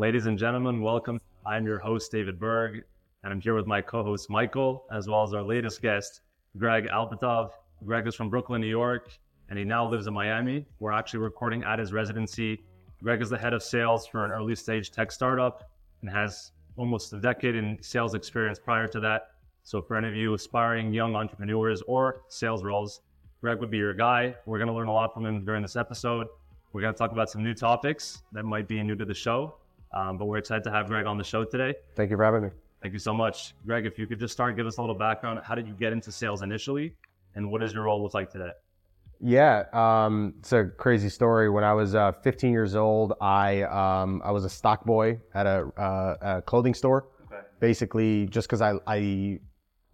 Ladies and gentlemen, welcome. I'm your host, David Berg, and I'm here with my co host, Michael, as well as our latest guest, Greg Alpatov. Greg is from Brooklyn, New York, and he now lives in Miami. We're actually recording at his residency. Greg is the head of sales for an early stage tech startup and has almost a decade in sales experience prior to that. So, for any of you aspiring young entrepreneurs or sales roles, Greg would be your guy. We're going to learn a lot from him during this episode. We're going to talk about some new topics that might be new to the show um, but we're excited to have Greg on the show today. Thank you for having me. Thank you so much. Greg, if you could just start, give us a little background. How did you get into sales initially? And what does your role look like today? Yeah, um, it's a crazy story. When I was uh, 15 years old, I um, I was a stock boy at a, uh, a clothing store. Okay. Basically, just because I, I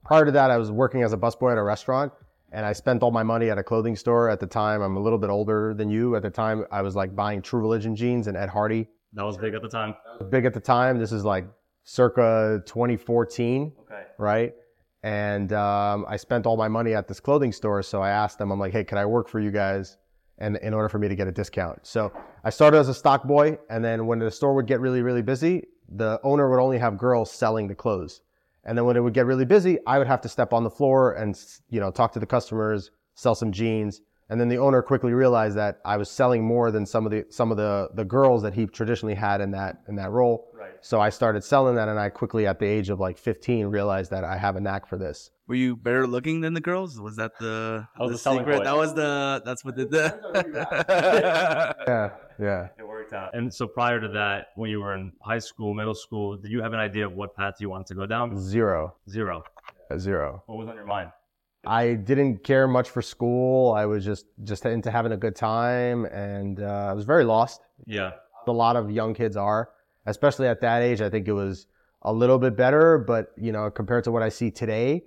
prior to that, I was working as a busboy at a restaurant, and I spent all my money at a clothing store. At the time, I'm a little bit older than you. At the time, I was like buying True Religion jeans and Ed Hardy that was big at the time. Big at the time. This is like circa 2014. Okay. Right. And um, I spent all my money at this clothing store. So I asked them, I'm like, hey, can I work for you guys? And in order for me to get a discount. So I started as a stock boy. And then when the store would get really, really busy, the owner would only have girls selling the clothes. And then when it would get really busy, I would have to step on the floor and, you know, talk to the customers, sell some jeans. And then the owner quickly realized that I was selling more than some of the some of the the girls that he traditionally had in that in that role. Right. So I started selling that, and I quickly, at the age of like 15, realized that I have a knack for this. Were you better looking than the girls? Was that the, that was the, the secret? That was the that's what did the yeah yeah it worked out. And so prior to that, when you were in high school, middle school, did you have an idea of what path you wanted to go down? Zero. Zero. Zero. What was on your mind? I didn't care much for school. I was just just into having a good time, and uh, I was very lost. Yeah, a lot of young kids are, especially at that age. I think it was a little bit better, but you know, compared to what I see today.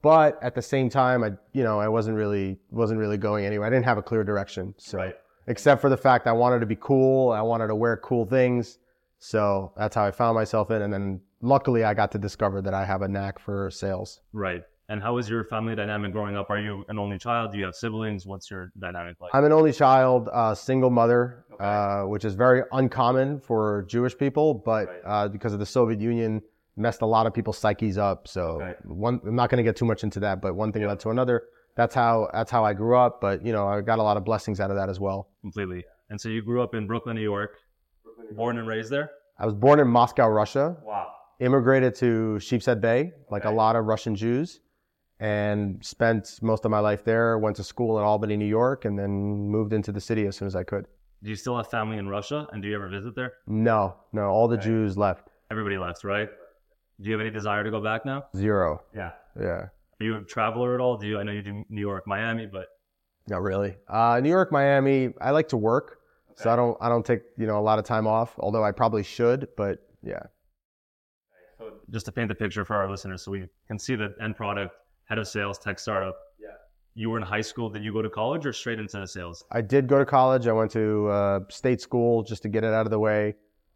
But at the same time, I you know I wasn't really wasn't really going anywhere. I didn't have a clear direction. So right. except for the fact I wanted to be cool, I wanted to wear cool things. So that's how I found myself in, and then luckily I got to discover that I have a knack for sales. Right. And how is your family dynamic growing up? Are you an only child? Do you have siblings? What's your dynamic like? I'm an only child, uh, single mother, okay. uh, which is very uncommon for Jewish people, but right. uh, because of the Soviet Union, messed a lot of people's psyches up. So okay. one, I'm not going to get too much into that, but one thing yeah. led to another. That's how that's how I grew up. But you know, I got a lot of blessings out of that as well. Completely. And so you grew up in Brooklyn, New York, Brooklyn, New York. born and raised there. I was born in Moscow, Russia. Wow. Immigrated to Sheepshead Bay, like okay. a lot of Russian Jews and spent most of my life there. Went to school in Albany, New York, and then moved into the city as soon as I could. Do you still have family in Russia, and do you ever visit there? No, no. All the Jews left. Everybody left, right? Do you have any desire to go back now? Zero. Yeah. Yeah. Are you a traveler at all? Do you? I know you do New York, Miami, but not really. Uh, New York, Miami. I like to work, okay. so I don't. I don't take you know a lot of time off. Although I probably should, but yeah. So just to paint the picture for our listeners, so we can see the end product head of sales, tech startup. Yeah. You were in high school. Did you go to college or straight into sales? I did go to college. I went to uh, state school just to get it out of the way.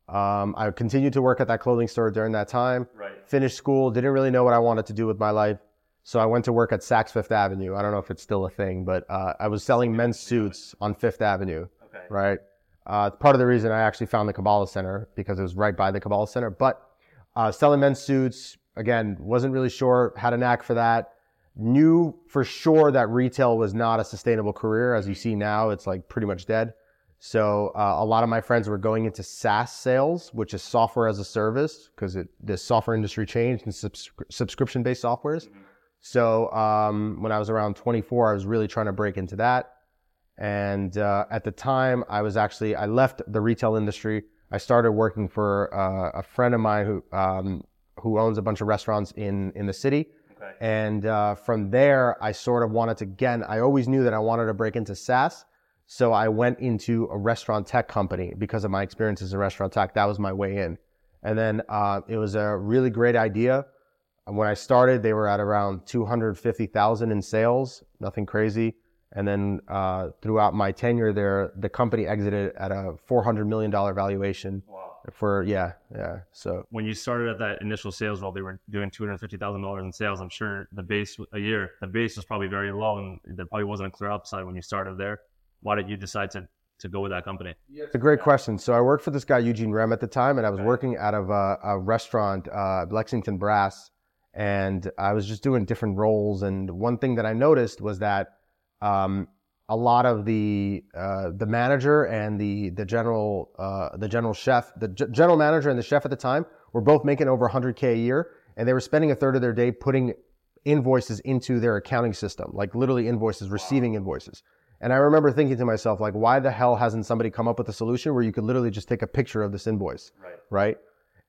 Um, I continued to work at that clothing store during that time. Right. Finished school. Didn't really know what I wanted to do with my life. So I went to work at Saks Fifth Avenue. I don't know if it's still a thing, but uh, I was selling men's suits on Fifth Avenue. Okay. Right. Uh, part of the reason I actually found the Kabbalah Center because it was right by the Kabbalah Center. But uh, selling men's suits again wasn't really sure. Had a knack for that knew for sure that retail was not a sustainable career. As you see now, it's like pretty much dead. So uh, a lot of my friends were going into SaaS sales, which is software as a service, because the software industry changed and subs- subscription-based softwares. Mm-hmm. So um, when I was around 24, I was really trying to break into that. And uh, at the time, I was actually I left the retail industry. I started working for uh, a friend of mine who um, who owns a bunch of restaurants in in the city Okay. And uh, from there, I sort of wanted to, again, I always knew that I wanted to break into SaaS. So I went into a restaurant tech company because of my experience as a restaurant tech. That was my way in. And then uh, it was a really great idea. When I started, they were at around 250,000 in sales, nothing crazy. And then uh, throughout my tenure there, the company exited at a $400 million valuation. Wow for yeah yeah so when you started at that initial sales role they were doing $250000 in sales i'm sure the base a year the base was probably very low and there probably wasn't a clear upside when you started there why did you decide to to go with that company? It's a great question. So I worked for this guy Eugene Rem at the time, and I was working out of a, a restaurant, uh, Lexington Brass, and I was just doing different roles. And one thing that I noticed was that um, a lot of the uh, the manager and the the general uh, the general chef, the g- general manager and the chef at the time were both making over 100k a year, and they were spending a third of their day putting invoices into their accounting system, like literally invoices, receiving invoices. And I remember thinking to myself, like, why the hell hasn't somebody come up with a solution where you could literally just take a picture of this invoice, right? Right.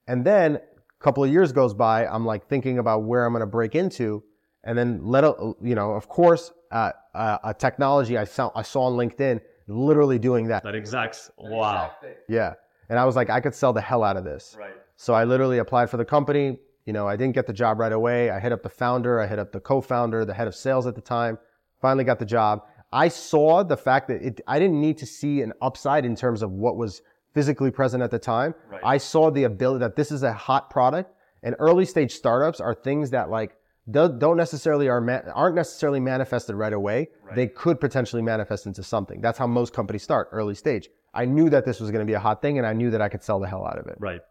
And then a couple of years goes by, I'm like thinking about where I'm going to break into, and then let a, you know, of course, uh, uh, a technology I saw I saw on LinkedIn literally doing that. That exact wow. Yeah. And I was like, I could sell the hell out of this. Right. So I literally applied for the company. You know, I didn't get the job right away. I hit up the founder, I hit up the co-founder, the head of sales at the time. Finally got the job. I saw the fact that it, I didn't need to see an upside in terms of what was physically present at the time. Right. I saw the ability that this is a hot product and early stage startups are things that like don't necessarily are aren't necessarily manifested right away. Right. They could potentially manifest into something. That's how most companies start, early stage. I knew that this was going to be a hot thing, and I knew that I could sell the hell out of it. Right.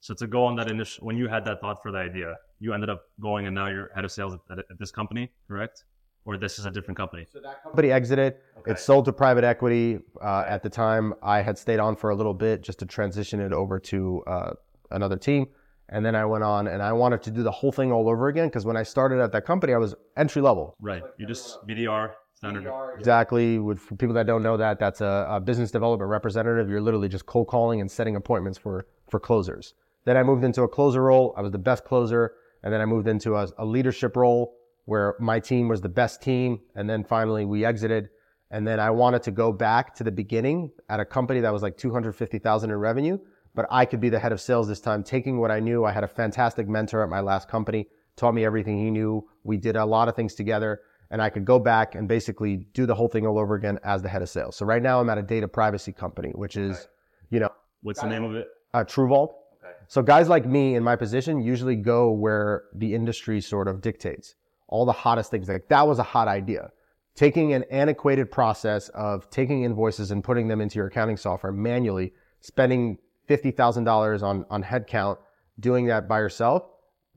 So to go on that initial, when you had that thought for the idea, you ended up going, and now you're head of sales at, at this company, correct? Or this is a different company? So that company exited. Okay. It sold to private equity. Uh, at the time, I had stayed on for a little bit just to transition it over to uh, another team. And then I went on and I wanted to do the whole thing all over again because when I started at that company, I was entry level. Right. You just BDR, standard. Exactly. With, for people that don't know that, that's a, a, business development representative. You're literally just cold calling and setting appointments for, for closers. Then I moved into a closer role. I was the best closer. And then I moved into a, a leadership role where my team was the best team. And then finally we exited. And then I wanted to go back to the beginning at a company that was like 250,000 in revenue but I could be the head of sales this time, taking what I knew. I had a fantastic mentor at my last company, taught me everything he knew. We did a lot of things together and I could go back and basically do the whole thing all over again as the head of sales. So right now I'm at a data privacy company, which is, okay. you know, what's the name of it? Uh, TrueVault. Okay. So guys like me in my position usually go where the industry sort of dictates all the hottest things. Like that was a hot idea. Taking an antiquated process of taking invoices and putting them into your accounting software manually, spending $50,000 on, on headcount doing that by yourself,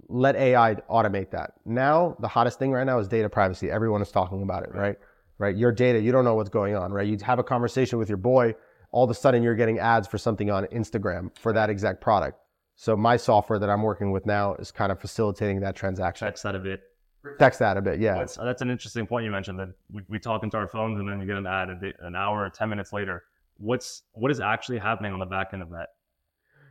let AI automate that. Now, the hottest thing right now is data privacy. Everyone is talking about it, right? Right? Your data, you don't know what's going on, right? You have a conversation with your boy, all of a sudden you're getting ads for something on Instagram for that exact product. So my software that I'm working with now is kind of facilitating that transaction. Text that a bit. Text that a bit, yeah. That's, that's an interesting point you mentioned that we, we talk into our phones and then you get an ad an hour, or 10 minutes later. What's, what is actually happening on the back end of that?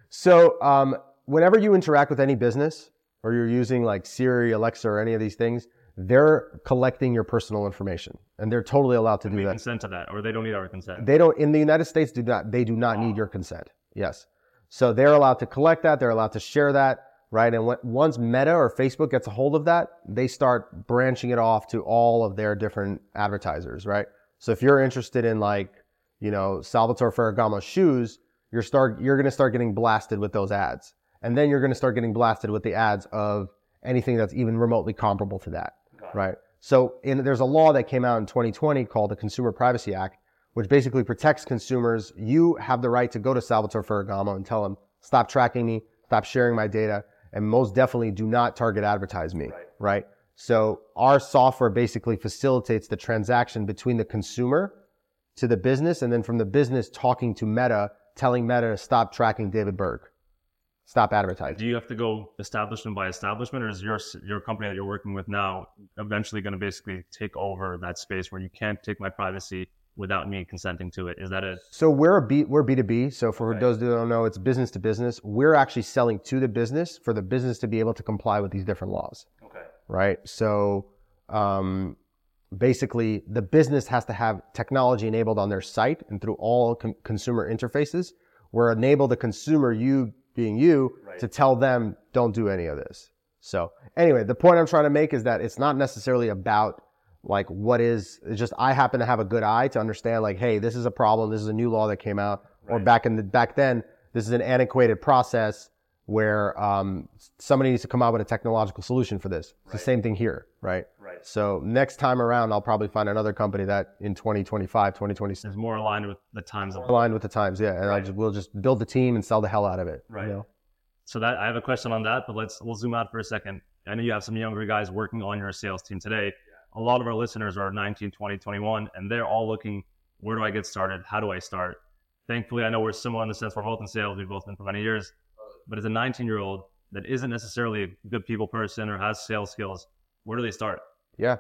So um, whenever you interact with any business or you're using like Siri, Alexa, or any of these things, they're collecting your personal information and they're totally allowed to and do that. Consent to that, or they don't need our consent. They don't in the United States do not they do not wow. need your consent. Yes. So they're allowed to collect that, they're allowed to share that, right? And when, once Meta or Facebook gets a hold of that, they start branching it off to all of their different advertisers, right? So if you're interested in like, you know, Salvatore Ferragamo shoes, you're start you're going to start getting blasted with those ads. And then you're going to start getting blasted with the ads of anything that's even remotely comparable to that, right? So in, there's a law that came out in 2020 called the Consumer Privacy Act, which basically protects consumers. You have the right to go to Salvatore Ferragamo and tell them, stop tracking me, stop sharing my data, and most definitely do not target advertise me, right? right? So our software basically facilitates the transaction between the consumer to the business and then from the business talking to Meta telling Meta to stop tracking David Berg, stop advertising. Do you have to go establishment by establishment, or is your your company that you're working with now eventually going to basically take over that space where you can't take my privacy without me consenting to it? Is that it? So we're a B, we're B two B. So for okay. those who don't know, it's business to business. We're actually selling to the business for the business to be able to comply with these different laws. Okay. Right. So. Um, basically the business has to have technology enabled on their site and through all com- consumer interfaces where enable the consumer, you being you, right. to tell them don't do any of this. So anyway, the point I'm trying to make is that it's not necessarily about like what is it's just I happen to have a good eye to understand like, hey, this is a problem. This is a new law that came out, right. or back in the back then, this is an antiquated process. Where um, somebody needs to come out with a technological solution for this. It's right. the same thing here, right? Right. So next time around, I'll probably find another company that in 2025, 2026 is more aligned with the times. aligned with the times, yeah. And right. I just we'll just build the team and sell the hell out of it. Right. You know? So that I have a question on that, but let's we'll zoom out for a second. I know you have some younger guys working on your sales team today. A lot of our listeners are 19, 20, 21, and they're all looking, where do I get started? How do I start? Thankfully, I know we're similar in the sense we're both in sales. We've both been for many years. But as a 19 year old that isn't necessarily a good people person or has sales skills, where do they start? Yeah.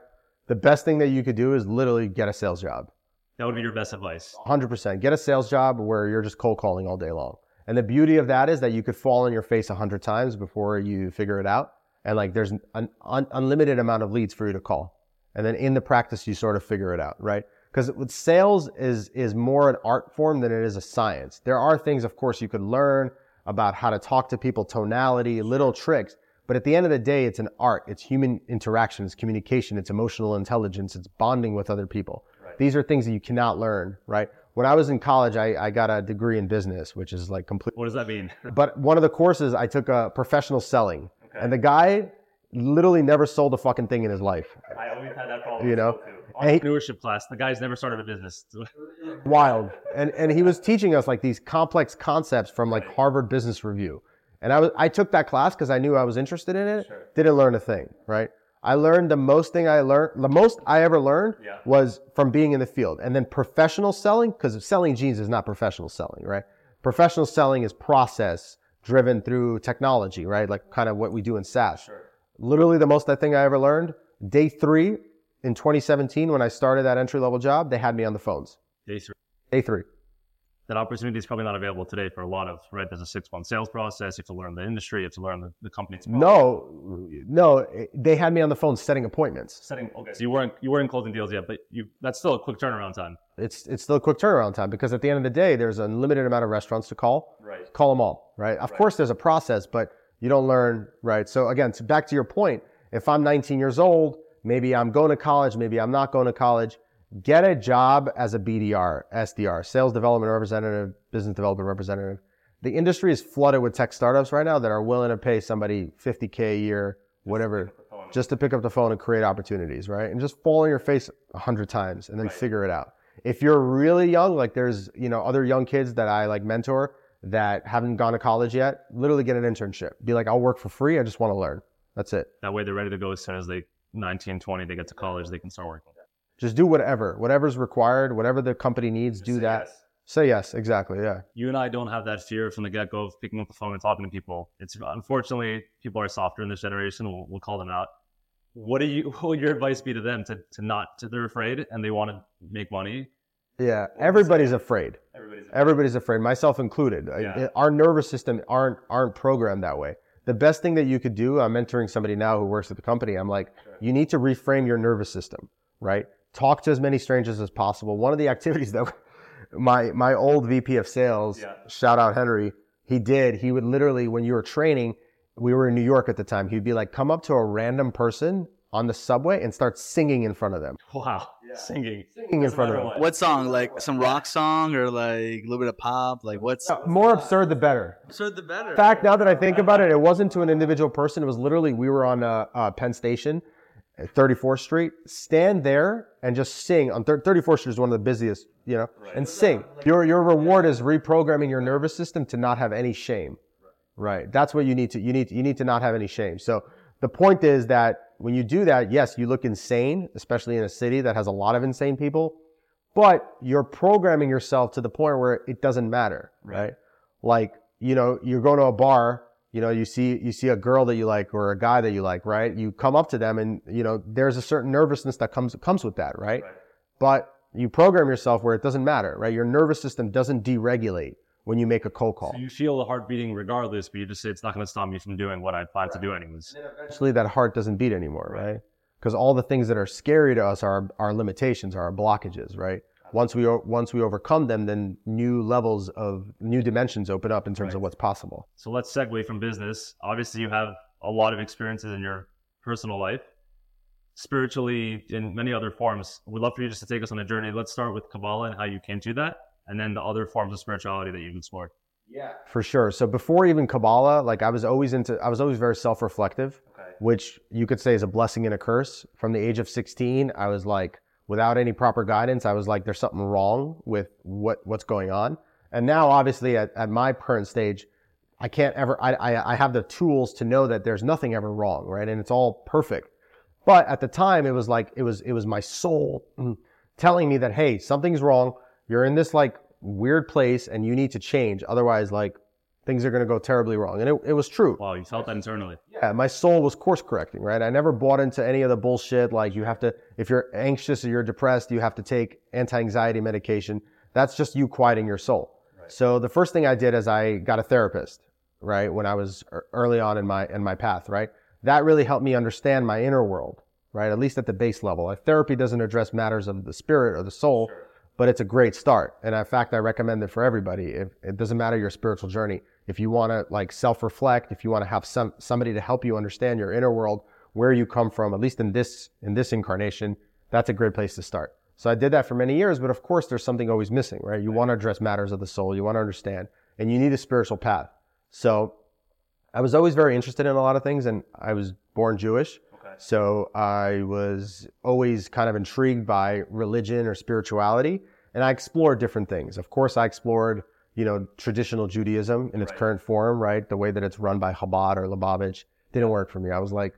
The best thing that you could do is literally get a sales job. That would be your best advice. 100%. Get a sales job where you're just cold calling all day long. And the beauty of that is that you could fall on your face a hundred times before you figure it out. And like there's an un- unlimited amount of leads for you to call. And then in the practice, you sort of figure it out, right? Because with sales is, is more an art form than it is a science. There are things, of course, you could learn about how to talk to people, tonality, little tricks. But at the end of the day, it's an art. It's human interaction. It's communication. It's emotional intelligence. It's bonding with other people. Right. These are things that you cannot learn, right? when I was in college, I, I got a degree in business, which is like complete. What does that mean? but one of the courses I took a professional selling, okay. and the guy literally never sold a fucking thing in his life. I always had that problem. You know, entrepreneurship he, class. The guy's never started a business. wild, and and he was teaching us like these complex concepts from like right. Harvard Business Review, and I was I took that class because I knew I was interested in it. Sure. Didn't learn a thing, right? I learned the most thing I learned, the most I ever learned yeah. was from being in the field. And then professional selling, because selling jeans is not professional selling, right? Professional selling is process driven through technology, right? Like kind of what we do in SaaS. Sure. Literally the most I think I ever learned, day three in 2017 when I started that entry level job, they had me on the phones. Day three. Day three that opportunity is probably not available today for a lot of right. There's a six month sales process. You have to learn the industry. You have to learn the, the company. No, no, they had me on the phone setting appointments. Setting okay, so you weren't you weren't closing deals yet, but you that's still a quick turnaround time. It's it's still a quick turnaround time because at the end of the day, there's a limited amount of restaurants to call. Right. Call them all. Right. Of right. course, there's a process, but you don't learn right. So again, to, back to your point, if I'm 19 years old, maybe I'm going to college, maybe I'm not going to college get a job as a BDR, SDR, sales development representative, business development representative. The industry is flooded with tech startups right now that are willing to pay somebody 50K a year, whatever, just to pick up the phone and create opportunities, right? And just fall on your face a hundred times and then right. figure it out. If you're really young, like there's, you know, other young kids that I like mentor that haven't gone to college yet, literally get an internship. Be like, I'll work for free. I just want to learn. That's it. That way they're ready to go as soon as they 19, 20, they get to college, they can start working. Just do whatever, whatever's required, whatever the company needs, Just do that. Yes. Say yes, exactly. Yeah. You and I don't have that fear from the get go of picking up the phone and talking to people. It's unfortunately people are softer in this generation. We'll, we'll call them out. What do you? What would your advice be to them to to not to they're afraid and they want to make money? Yeah, everybody's afraid. Everybody's afraid. Everybody's afraid, myself included. Yeah. Our nervous system aren't aren't programmed that way. The best thing that you could do, I'm mentoring somebody now who works at the company. I'm like, you need to reframe your nervous system, right? talk to as many strangers as possible. One of the activities that my my old VP of sales, yeah. shout out Henry, he did. He would literally, when you were training, we were in New York at the time. He'd be like, come up to a random person on the subway and start singing in front of them. Wow. Yeah. Singing. Singing in front of them. What song? Like some rock song or like a little bit of pop? Like what's. More absurd the better. Absurd the better. In fact, now that I think about it, it wasn't to an individual person. It was literally, we were on uh, uh, Penn Station 34th Street, stand there and just sing on 34th Street is one of the busiest, you know, right. and sing. Your your reward is reprogramming your nervous system to not have any shame. Right. That's what you need to you need you need to not have any shame. So the point is that when you do that, yes, you look insane, especially in a city that has a lot of insane people, but you're programming yourself to the point where it doesn't matter, right? Like, you know, you're going to a bar you know, you see, you see a girl that you like or a guy that you like, right? You come up to them and, you know, there's a certain nervousness that comes, comes with that, right? right. But you program yourself where it doesn't matter, right? Your nervous system doesn't deregulate when you make a cold call. So you feel the heart beating regardless, but you just say it's not going to stop me from doing what I plan right. to do anyways. eventually that heart doesn't beat anymore, right? Because all the things that are scary to us are our limitations, are our blockages, right? once we once we overcome them, then new levels of new dimensions open up in terms right. of what's possible. So let's segue from business. Obviously, you have a lot of experiences in your personal life, spiritually, in many other forms. We'd love for you just to take us on a journey. Let's start with Kabbalah and how you came to that, and then the other forms of spirituality that you've explored. Yeah, for sure. So before even Kabbalah, like I was always into, I was always very self-reflective, okay. which you could say is a blessing and a curse. From the age of 16, I was like, without any proper guidance, I was like, there's something wrong with what what's going on. And now, obviously, at, at my current stage, I can't ever, I, I, I have the tools to know that there's nothing ever wrong, right? And it's all perfect. But at the time, it was like, it was, it was my soul telling me that, hey, something's wrong. You're in this like weird place and you need to change. Otherwise, like things are going to go terribly wrong. And it, it was true. Wow, you felt that internally. Yeah, my soul was course correcting, right? I never bought into any of the bullshit. Like you have to, if you're anxious or you're depressed, you have to take anti-anxiety medication. That's just you quieting your soul. Right. So the first thing I did is I got a therapist, right? When I was early on in my, in my path, right? That really helped me understand my inner world, right? At least at the base level. Like therapy doesn't address matters of the spirit or the soul. Sure but it's a great start. And in fact, I recommend it for everybody. If, it doesn't matter your spiritual journey. If you want to like self-reflect, if you want to have some, somebody to help you understand your inner world, where you come from, at least in this, in this incarnation, that's a great place to start. So I did that for many years, but of course there's something always missing, right? You want to address matters of the soul. You want to understand and you need a spiritual path. So I was always very interested in a lot of things and I was born Jewish. So I was always kind of intrigued by religion or spirituality, and I explored different things. Of course, I explored, you know, traditional Judaism in its right. current form, right? The way that it's run by Chabad or Lubavitch didn't work for me. I was like,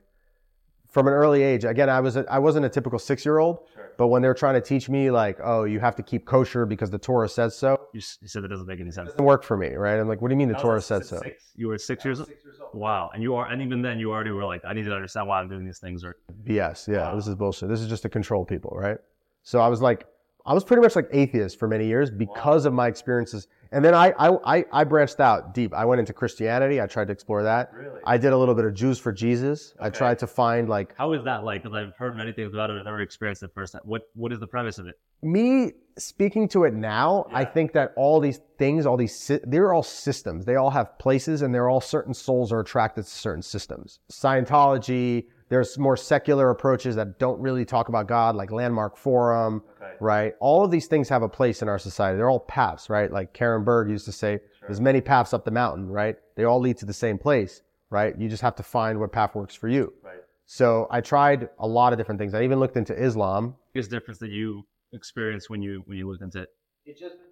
from an early age, again, I was a, I wasn't a typical six year old. But when they were trying to teach me like, oh, you have to keep kosher because the Torah says so. You, you said that doesn't make any sense. It doesn't work for me, right? I'm like, what do you mean the Torah says so? You were six years, six years old. Wow, and you are, and even then, you already were like, I need to understand why I'm doing these things. Or BS, yeah, wow. this is bullshit. This is just to control people, right? So I was like, I was pretty much like atheist for many years because wow. of my experiences and then I, I, I branched out deep. I went into Christianity. I tried to explore that. Really? I did a little bit of Jews for Jesus. Okay. I tried to find like. How is that like? Because I've heard many things about it. I've never experienced it first. What, what is the premise of it? Me speaking to it now, yeah. I think that all these things, all these, they're all systems. They all have places and they're all certain souls are attracted to certain systems. Scientology, there's more secular approaches that don't really talk about God, like Landmark Forum right? All of these things have a place in our society. They're all paths, right? Like Karen Berg used to say, sure. there's many paths up the mountain, right? They all lead to the same place, right? You just have to find what path works for you. Right. So I tried a lot of different things. I even looked into Islam. Biggest difference that you experienced when you when you looked into it?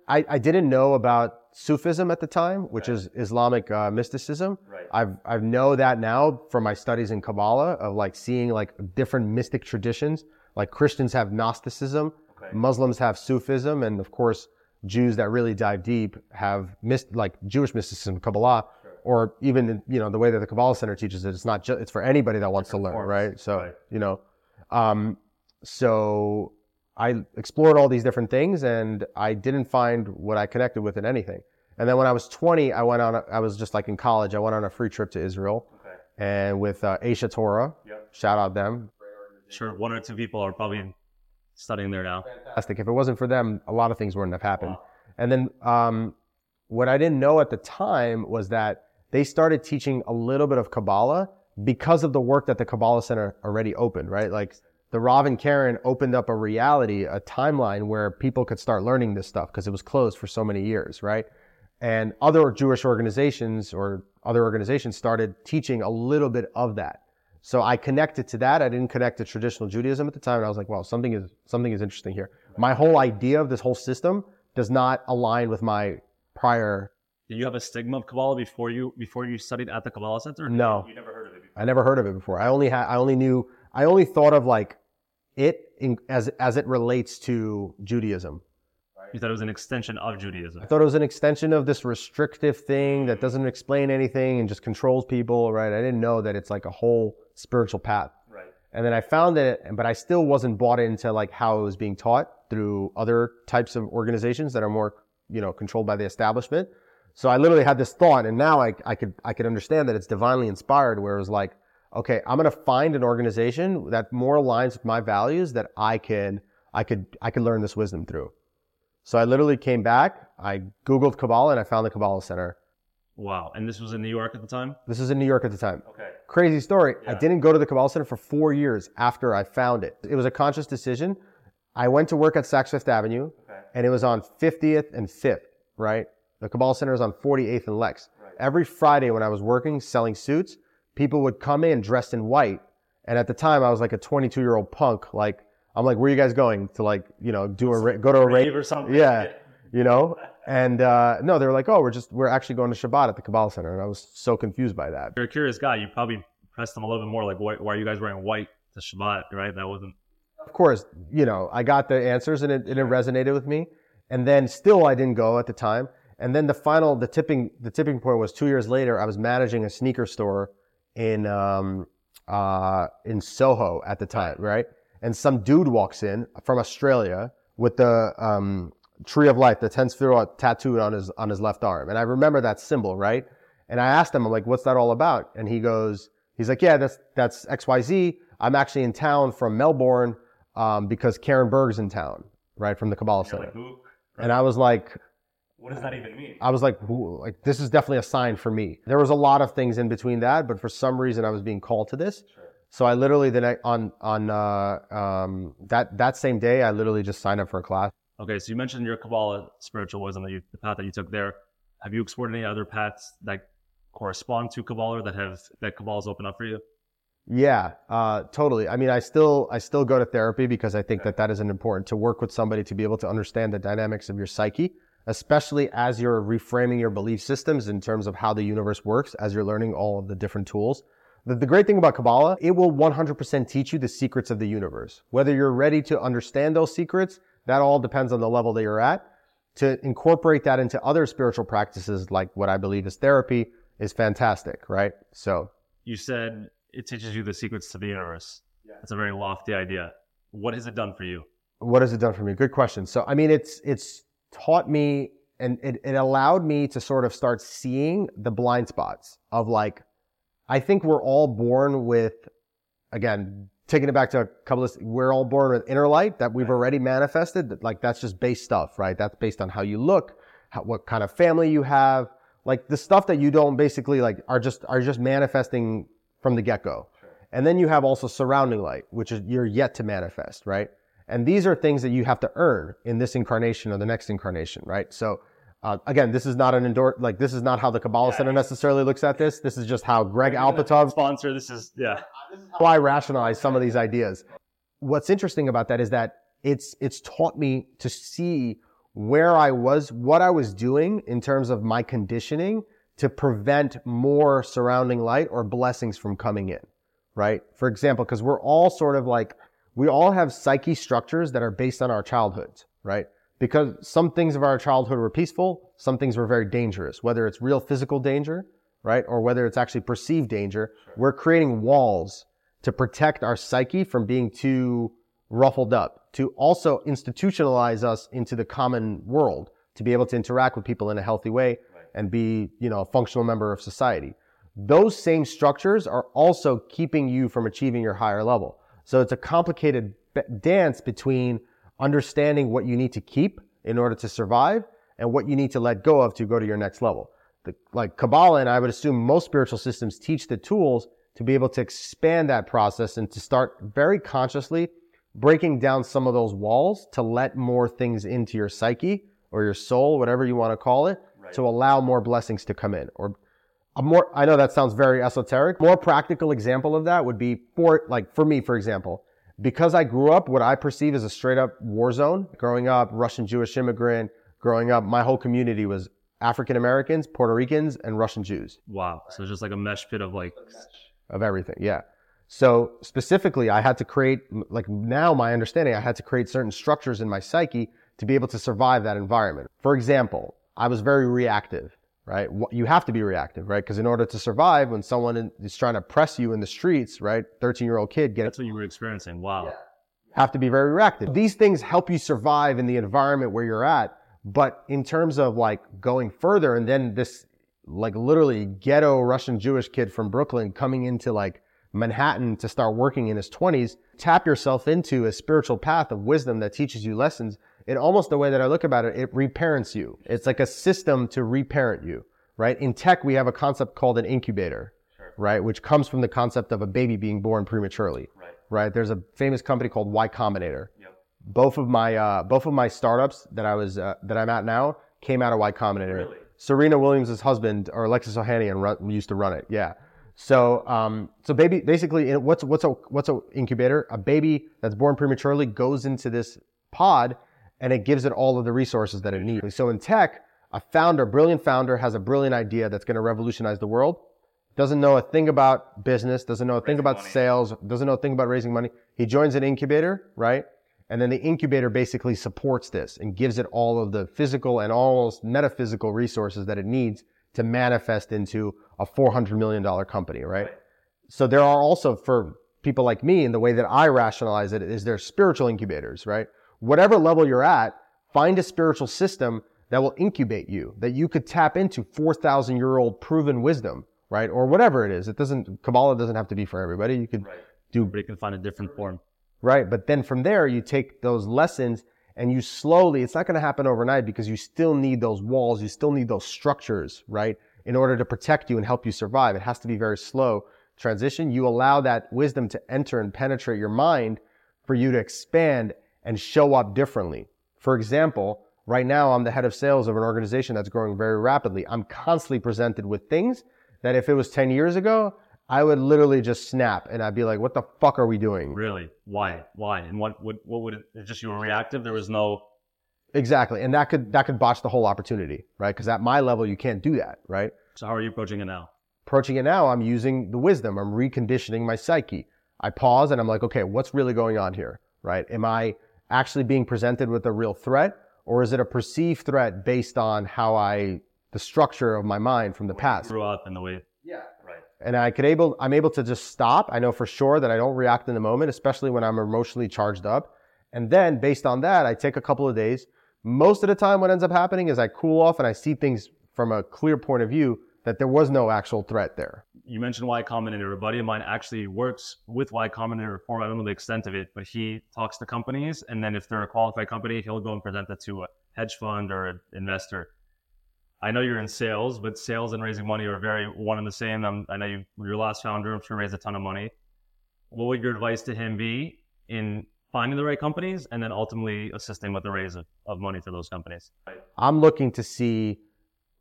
I, I didn't know about Sufism at the time, which right. is Islamic uh, mysticism. Right. I've I know that now from my studies in Kabbalah of like seeing like different mystic traditions. Like Christians have Gnosticism, Okay. Muslims have Sufism, and of course, Jews that really dive deep have missed like Jewish mysticism, Kabbalah, sure. or even you know the way that the Kabbalah Center teaches it. It's not just it's for anybody that wants Different to learn, forms. right? So right. you know, um, so I explored all these different things, and I didn't find what I connected with in anything. And then when I was 20, I went on. A, I was just like in college. I went on a free trip to Israel, okay. and with uh, Aish HaTorah. Yep. Shout out them. Sure, one or two people are probably studying there now. Fantastic. If it wasn't for them, a lot of things wouldn't have happened. Wow. And then um, what I didn't know at the time was that they started teaching a little bit of Kabbalah because of the work that the Kabbalah Center already opened, right? Like the and Karen opened up a reality, a timeline where people could start learning this stuff because it was closed for so many years, right? And other Jewish organizations or other organizations started teaching a little bit of that. So I connected to that. I didn't connect to traditional Judaism at the time. And I was like, well, something is, something is interesting here. My whole idea of this whole system does not align with my prior. Did you have a stigma of Kabbalah before you, before you studied at the Kabbalah Center? No. You never heard of it before? I never heard of it before. I only had, I only knew, I only thought of like it in, as, as it relates to Judaism. You thought it was an extension of Judaism. I thought it was an extension of this restrictive thing that doesn't explain anything and just controls people, right? I didn't know that it's like a whole spiritual path. Right. And then I found it, but I still wasn't bought into like how it was being taught through other types of organizations that are more, you know, controlled by the establishment. So I literally had this thought and now I, I could, I could understand that it's divinely inspired where it was like, okay, I'm going to find an organization that more aligns with my values that I can, I could, I could learn this wisdom through. So I literally came back, I Googled Kabbalah and I found the Kabbalah Center. Wow. And this was in New York at the time? This was in New York at the time. Okay. Crazy story. Yeah. I didn't go to the Kabbalah Center for four years after I found it. It was a conscious decision. I went to work at Saks Fifth Avenue okay. and it was on 50th and 5th, right? The Kabbalah Center is on 48th and Lex. Right. Every Friday when I was working selling suits, people would come in dressed in white. And at the time, I was like a 22 year old punk. Like, I'm like, where are you guys going to like, you know, do a go to a rave or something? Yeah, you know. And uh, no, they were like, oh, we're just we're actually going to Shabbat at the Kabbalah Center, and I was so confused by that. You're a curious guy. You probably pressed them a little bit more, like, why, why are you guys wearing white to Shabbat? Right? That wasn't. Of course, you know, I got the answers, and it, and it resonated with me. And then still, I didn't go at the time. And then the final, the tipping, the tipping point was two years later. I was managing a sneaker store in um, uh, in Soho at the time, right? And some dude walks in from Australia with the um, tree of life, the ten tattooed on his on his left arm. And I remember that symbol, right? And I asked him, I'm like, what's that all about? And he goes, he's like, yeah, that's that's X Y Z. I'm actually in town from Melbourne um, because Karen Berg's in town, right, from the Kabbalah Center. Like, right. And I was like, what does that even mean? I was like, like this is definitely a sign for me. There was a lot of things in between that, but for some reason I was being called to this. Sure. So I literally the next on on uh, um, that that same day I literally just signed up for a class. Okay, so you mentioned your Kabbalah spiritual wisdom that you, the path that you took there. Have you explored any other paths that correspond to Kabbalah that have that Kabbalah's opened up for you? Yeah, uh, totally. I mean, I still I still go to therapy because I think okay. that that is an important to work with somebody to be able to understand the dynamics of your psyche especially as you're reframing your belief systems in terms of how the universe works, as you're learning all of the different tools. The, the great thing about Kabbalah, it will 100% teach you the secrets of the universe. Whether you're ready to understand those secrets, that all depends on the level that you're at. To incorporate that into other spiritual practices, like what I believe is therapy, is fantastic, right? So. You said it teaches you the secrets to the universe. Yeah. That's a very lofty idea. What has it done for you? What has it done for me? Good question. So, I mean, it's, it's, taught me and it, it allowed me to sort of start seeing the blind spots of like, I think we're all born with, again, taking it back to a couple of, we're all born with inner light that we've already manifested. Like that's just base stuff, right? That's based on how you look, how, what kind of family you have, like the stuff that you don't basically like are just, are just manifesting from the get go. Sure. And then you have also surrounding light, which is you're yet to manifest, right? And these are things that you have to earn in this incarnation or the next incarnation, right? So, uh, again, this is not an endor like this is not how the Kabbalah yeah, Center necessarily looks at this. This is just how Greg Alpatov sponsor. This is yeah. This how I rationalize some of these ideas. What's interesting about that is that it's it's taught me to see where I was, what I was doing in terms of my conditioning to prevent more surrounding light or blessings from coming in, right? For example, because we're all sort of like we all have psyche structures that are based on our childhoods, right? Because some things of our childhood were peaceful, some things were very dangerous, whether it's real physical danger, right? Or whether it's actually perceived danger. We're creating walls to protect our psyche from being too ruffled up, to also institutionalize us into the common world, to be able to interact with people in a healthy way and be, you know, a functional member of society. Those same structures are also keeping you from achieving your higher level. So it's a complicated dance between understanding what you need to keep in order to survive and what you need to let go of to go to your next level. The, like Kabbalah and I would assume most spiritual systems teach the tools to be able to expand that process and to start very consciously breaking down some of those walls to let more things into your psyche or your soul, whatever you want to call it, right. to allow more blessings to come in or a more, I know that sounds very esoteric. More practical example of that would be for, like, for me, for example, because I grew up what I perceive as a straight up war zone, growing up Russian Jewish immigrant, growing up, my whole community was African Americans, Puerto Ricans, and Russian Jews. Wow. So it's just like a mesh pit of like, of everything. Yeah. So specifically, I had to create, like now my understanding, I had to create certain structures in my psyche to be able to survive that environment. For example, I was very reactive right? You have to be reactive, right? Because in order to survive, when someone is trying to press you in the streets, right? 13 year old kid, get That's what you were experiencing. Wow. Yeah. Have to be very reactive. These things help you survive in the environment where you're at. But in terms of like going further and then this like literally ghetto Russian Jewish kid from Brooklyn coming into like Manhattan to start working in his 20s, tap yourself into a spiritual path of wisdom that teaches you lessons it almost the way that I look about it, it reparents you. It's like a system to reparent you, right? In tech, we have a concept called an incubator, sure. right? Which comes from the concept of a baby being born prematurely, right? right? There's a famous company called Y Combinator. Yep. Both of my, uh, both of my startups that I was, uh, that I'm at now came out of Y Combinator. Really? Serena Williams' husband or Alexis Ohanian run, used to run it. Yeah. So, um, so baby, basically, what's what's a what's a incubator? A baby that's born prematurely goes into this pod, and it gives it all of the resources that it needs. So in tech, a founder, brilliant founder, has a brilliant idea that's going to revolutionize the world. Doesn't know a thing about business, doesn't know a thing about money. sales, doesn't know a thing about raising money. He joins an incubator, right? And then the incubator basically supports this and gives it all of the physical and almost metaphysical resources that it needs to manifest into a $400 million company, right? right? So there are also for people like me and the way that I rationalize it is there spiritual incubators, right? Whatever level you're at, find a spiritual system that will incubate you, that you could tap into 4,000 year old proven wisdom, right? Or whatever it is. It doesn't, Kabbalah doesn't have to be for everybody. You could right. do. Everybody can find a different form. Right. But then from there, you take those lessons and you slowly, it's not going to happen overnight because you still need those walls. You still need those structures, right? in order to protect you and help you survive. It has to be very slow transition. You allow that wisdom to enter and penetrate your mind for you to expand and show up differently. For example, right now I'm the head of sales of an organization that's growing very rapidly. I'm constantly presented with things that if it was 10 years ago, I would literally just snap and I'd be like, what the fuck are we doing? Really? Why? Why? And what, what, what would it, just you were reactive? There was no Exactly. And that could, that could botch the whole opportunity, right? Because at my level, you can't do that, right? So how are you approaching it now? Approaching it now, I'm using the wisdom. I'm reconditioning my psyche. I pause and I'm like, okay, what's really going on here, right? Am I actually being presented with a real threat or is it a perceived threat based on how I, the structure of my mind from the past? grew up in the way. Yeah. Right. And I could able, I'm able to just stop. I know for sure that I don't react in the moment, especially when I'm emotionally charged up. And then based on that, I take a couple of days most of the time, what ends up happening is I cool off and I see things from a clear point of view that there was no actual threat there. You mentioned Y Combinator. A buddy of mine actually works with Y Combinator for, I don't know the extent of it, but he talks to companies. And then if they're a qualified company, he'll go and present that to a hedge fund or an investor. I know you're in sales, but sales and raising money are very one and the same. I'm, i know you, your last founder, I'm sure raised a ton of money. What would your advice to him be in finding the right companies and then ultimately assisting with the raise of, of money for those companies? I'm looking to see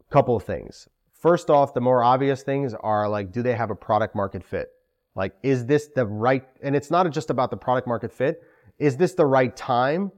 a couple of things. First off, the more obvious things are like, do they have a product market fit? Like, is this the right, and it's not just about the product market fit. Is this the right time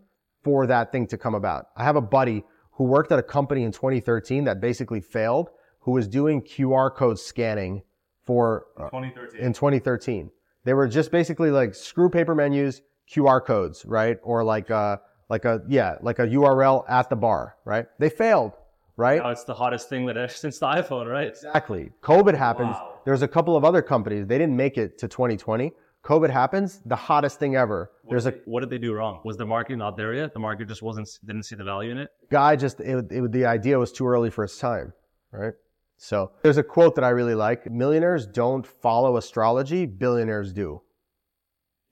for that thing to come about? I have a buddy who worked at a company in 2013 that basically failed, who was doing QR code scanning for uh, 2013. in 2013. They were just basically like screw paper menus, QR codes, right? Or like a, like a, yeah, like a URL at the bar, right? They failed, right? Now it's the hottest thing that since the iPhone, right? Exactly. COVID happens. Wow. There's a couple of other companies. They didn't make it to 2020. COVID happens, the hottest thing ever. What There's a they, what did they do wrong? Was the market not there yet? The market just wasn't didn't see the value in it. Guy just it, it, the idea was too early for its time, right? So there's a quote that I really like: "Millionaires don't follow astrology; billionaires do."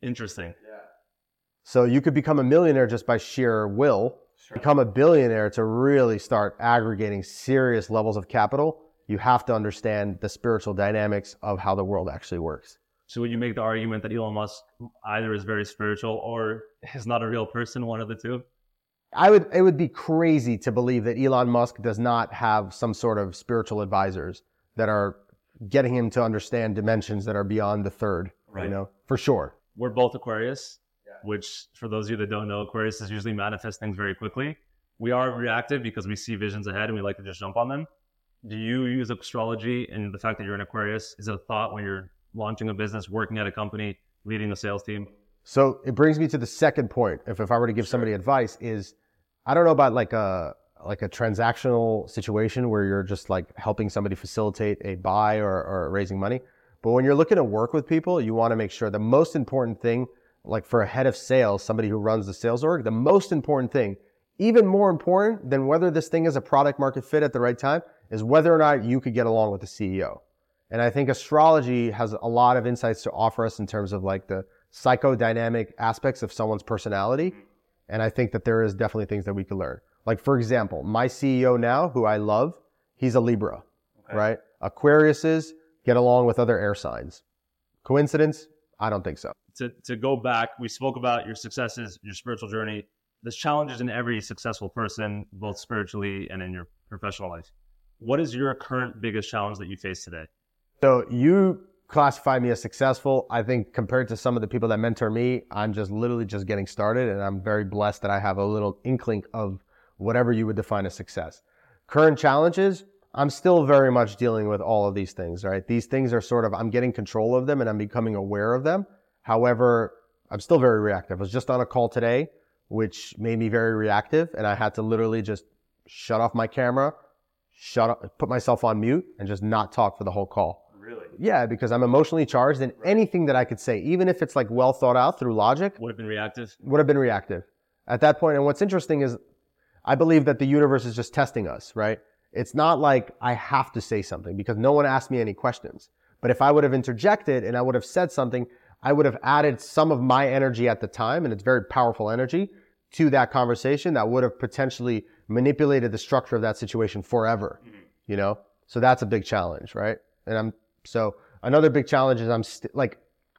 Interesting. Yeah. So you could become a millionaire just by sheer will. Sure. Become a billionaire to really start aggregating serious levels of capital. You have to understand the spiritual dynamics of how the world actually works. So would you make the argument that Elon Musk either is very spiritual or is not a real person, one of the two? I would it would be crazy to believe that Elon Musk does not have some sort of spiritual advisors that are getting him to understand dimensions that are beyond the third. Right. You know, for sure. We're both Aquarius which for those of you that don't know, Aquarius is usually manifest things very quickly. We are reactive because we see visions ahead and we like to just jump on them. Do you use astrology and the fact that you're an Aquarius? Is it a thought when you're launching a business, working at a company, leading a sales team? So it brings me to the second point. If, if I were to give somebody advice is, I don't know about like a, like a transactional situation where you're just like helping somebody facilitate a buy or, or raising money. But when you're looking to work with people, you want to make sure the most important thing like for a head of sales, somebody who runs the sales org, the most important thing, even more important than whether this thing is a product market fit at the right time, is whether or not you could get along with the CEO. And I think astrology has a lot of insights to offer us in terms of like the psychodynamic aspects of someone's personality. And I think that there is definitely things that we could learn. Like, for example, my CEO now, who I love, he's a Libra, okay. right? Aquariuses get along with other air signs. Coincidence? I don't think so to, to go back, we spoke about your successes, your spiritual journey. There's challenges in every successful person, both spiritually and in your professional life. what is your current biggest challenge that you face today? So you classify me as successful. I think compared to some of the people that mentor me, I'm just literally just getting started and I'm very blessed that I have a little inkling of whatever you would define as success. Current challenges, I'm still very much dealing with all of these things, right? These things are sort of, I'm getting control of them and I'm becoming aware of them. However, I'm still very reactive. I was just on a call today, which made me very reactive and I had to literally just shut off my camera, shut up, put myself on mute and just not talk for the whole call. Really? Yeah, because I'm emotionally charged and anything that I could say, even if it's like well thought out through logic, would have been reactive. Would have been reactive at that point. And what's interesting is I believe that the universe is just testing us, right? It's not like I have to say something because no one asked me any questions. But if I would have interjected and I would have said something, I would have added some of my energy at the time, and it's very powerful energy, to that conversation that would have potentially manipulated the structure of that situation forever, mm-hmm. you know? So that's a big challenge, right? And I'm, so another big challenge is I'm st- like,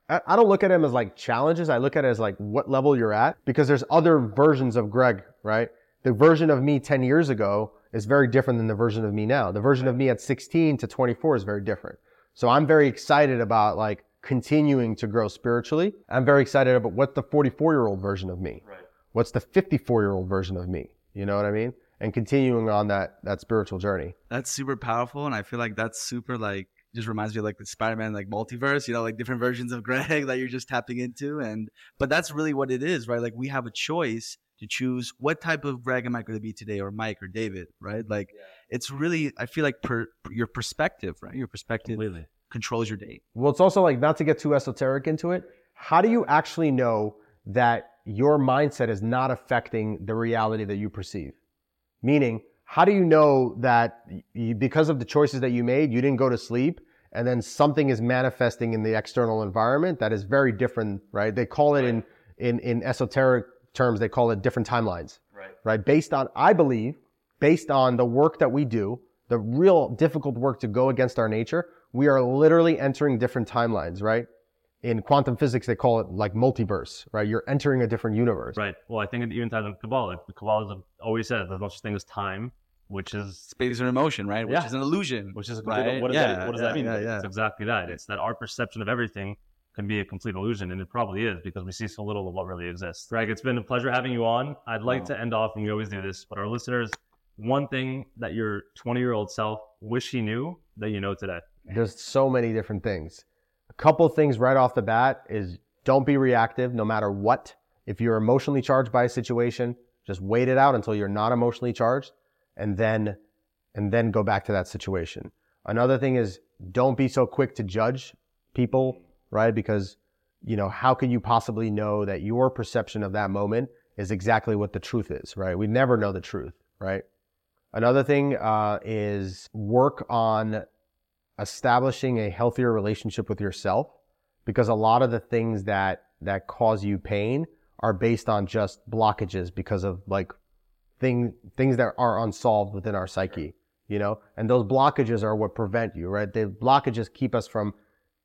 I, don't look at them as like challenges. I look at it as like what level you're at because there's other versions of Greg, right? The version of me 10 years ago is very different than the version of me now. The version of me at 16 to 24 is very different. So I'm very excited about like continuing to grow spiritually. I'm very excited about what's the 44 year old version of me. Right. What's the 54 year old version of me? You know what I mean? And continuing on that that spiritual journey. That's super powerful, and I feel like that's super like just reminds me of like the Spider-Man like multiverse, you know, like different versions of Greg that you're just tapping into. And but that's really what it is, right? Like we have a choice to choose what type of Greg am I going to be today, or Mike or David, right? Like yeah. it's really I feel like per, your perspective, right? Your perspective Completely. Controls your day. Well, it's also like not to get too esoteric into it. How do you actually know that your mindset is not affecting the reality that you perceive? Meaning, how do you know that you, because of the choices that you made, you didn't go to sleep and then something is manifesting in the external environment that is very different, right? They call it in, in, in esoteric terms, they call it different timelines, right? Right? Based on, I believe, based on the work that we do, the real difficult work to go against our nature, we are literally entering different timelines, right? In quantum physics, they call it like multiverse, right? You're entering a different universe. Right. Well, I think it even ties into Kabbalah. The Kabbalah always says there's no such thing as time, which is space and emotion, right? Which yeah. is an illusion. Which is a complete, right? what does, yeah, that, what does yeah, that mean? Yeah, yeah. It's exactly that. It's that our perception of everything can be a complete illusion, and it probably is because we see so little of what really exists. Greg, it's been a pleasure having you on. I'd like to end off, and we always do this, but our listeners, one thing that your 20 year old self wish he knew that you know today. There's so many different things. A couple things right off the bat is don't be reactive no matter what. If you're emotionally charged by a situation, just wait it out until you're not emotionally charged and then and then go back to that situation. Another thing is don't be so quick to judge people, right? Because you know, how can you possibly know that your perception of that moment is exactly what the truth is, right? We never know the truth, right? Another thing uh, is work on establishing a healthier relationship with yourself because a lot of the things that that cause you pain are based on just blockages because of like thing, things that are unsolved within our psyche, you know? And those blockages are what prevent you, right? The blockages keep us from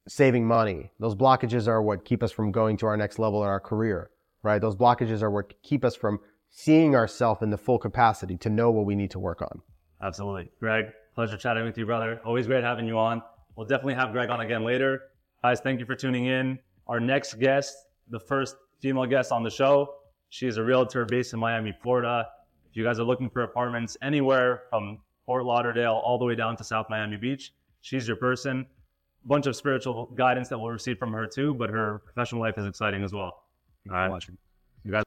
saving money. Those blockages are what keep us from going to our next level in our career, right? Those blockages are what keep us from seeing ourselves in the full capacity to know what we need to work on. Absolutely. Greg, pleasure chatting with you, brother. Always great having you on. We'll definitely have Greg on again later. Guys, thank you for tuning in. Our next guest, the first female guest on the show, she is a realtor based in Miami, Florida. If you guys are looking for apartments anywhere from Fort Lauderdale all the way down to South Miami Beach, she's your person. A Bunch of spiritual guidance that we'll receive from her too, but her professional life is exciting as well. All right. Watching.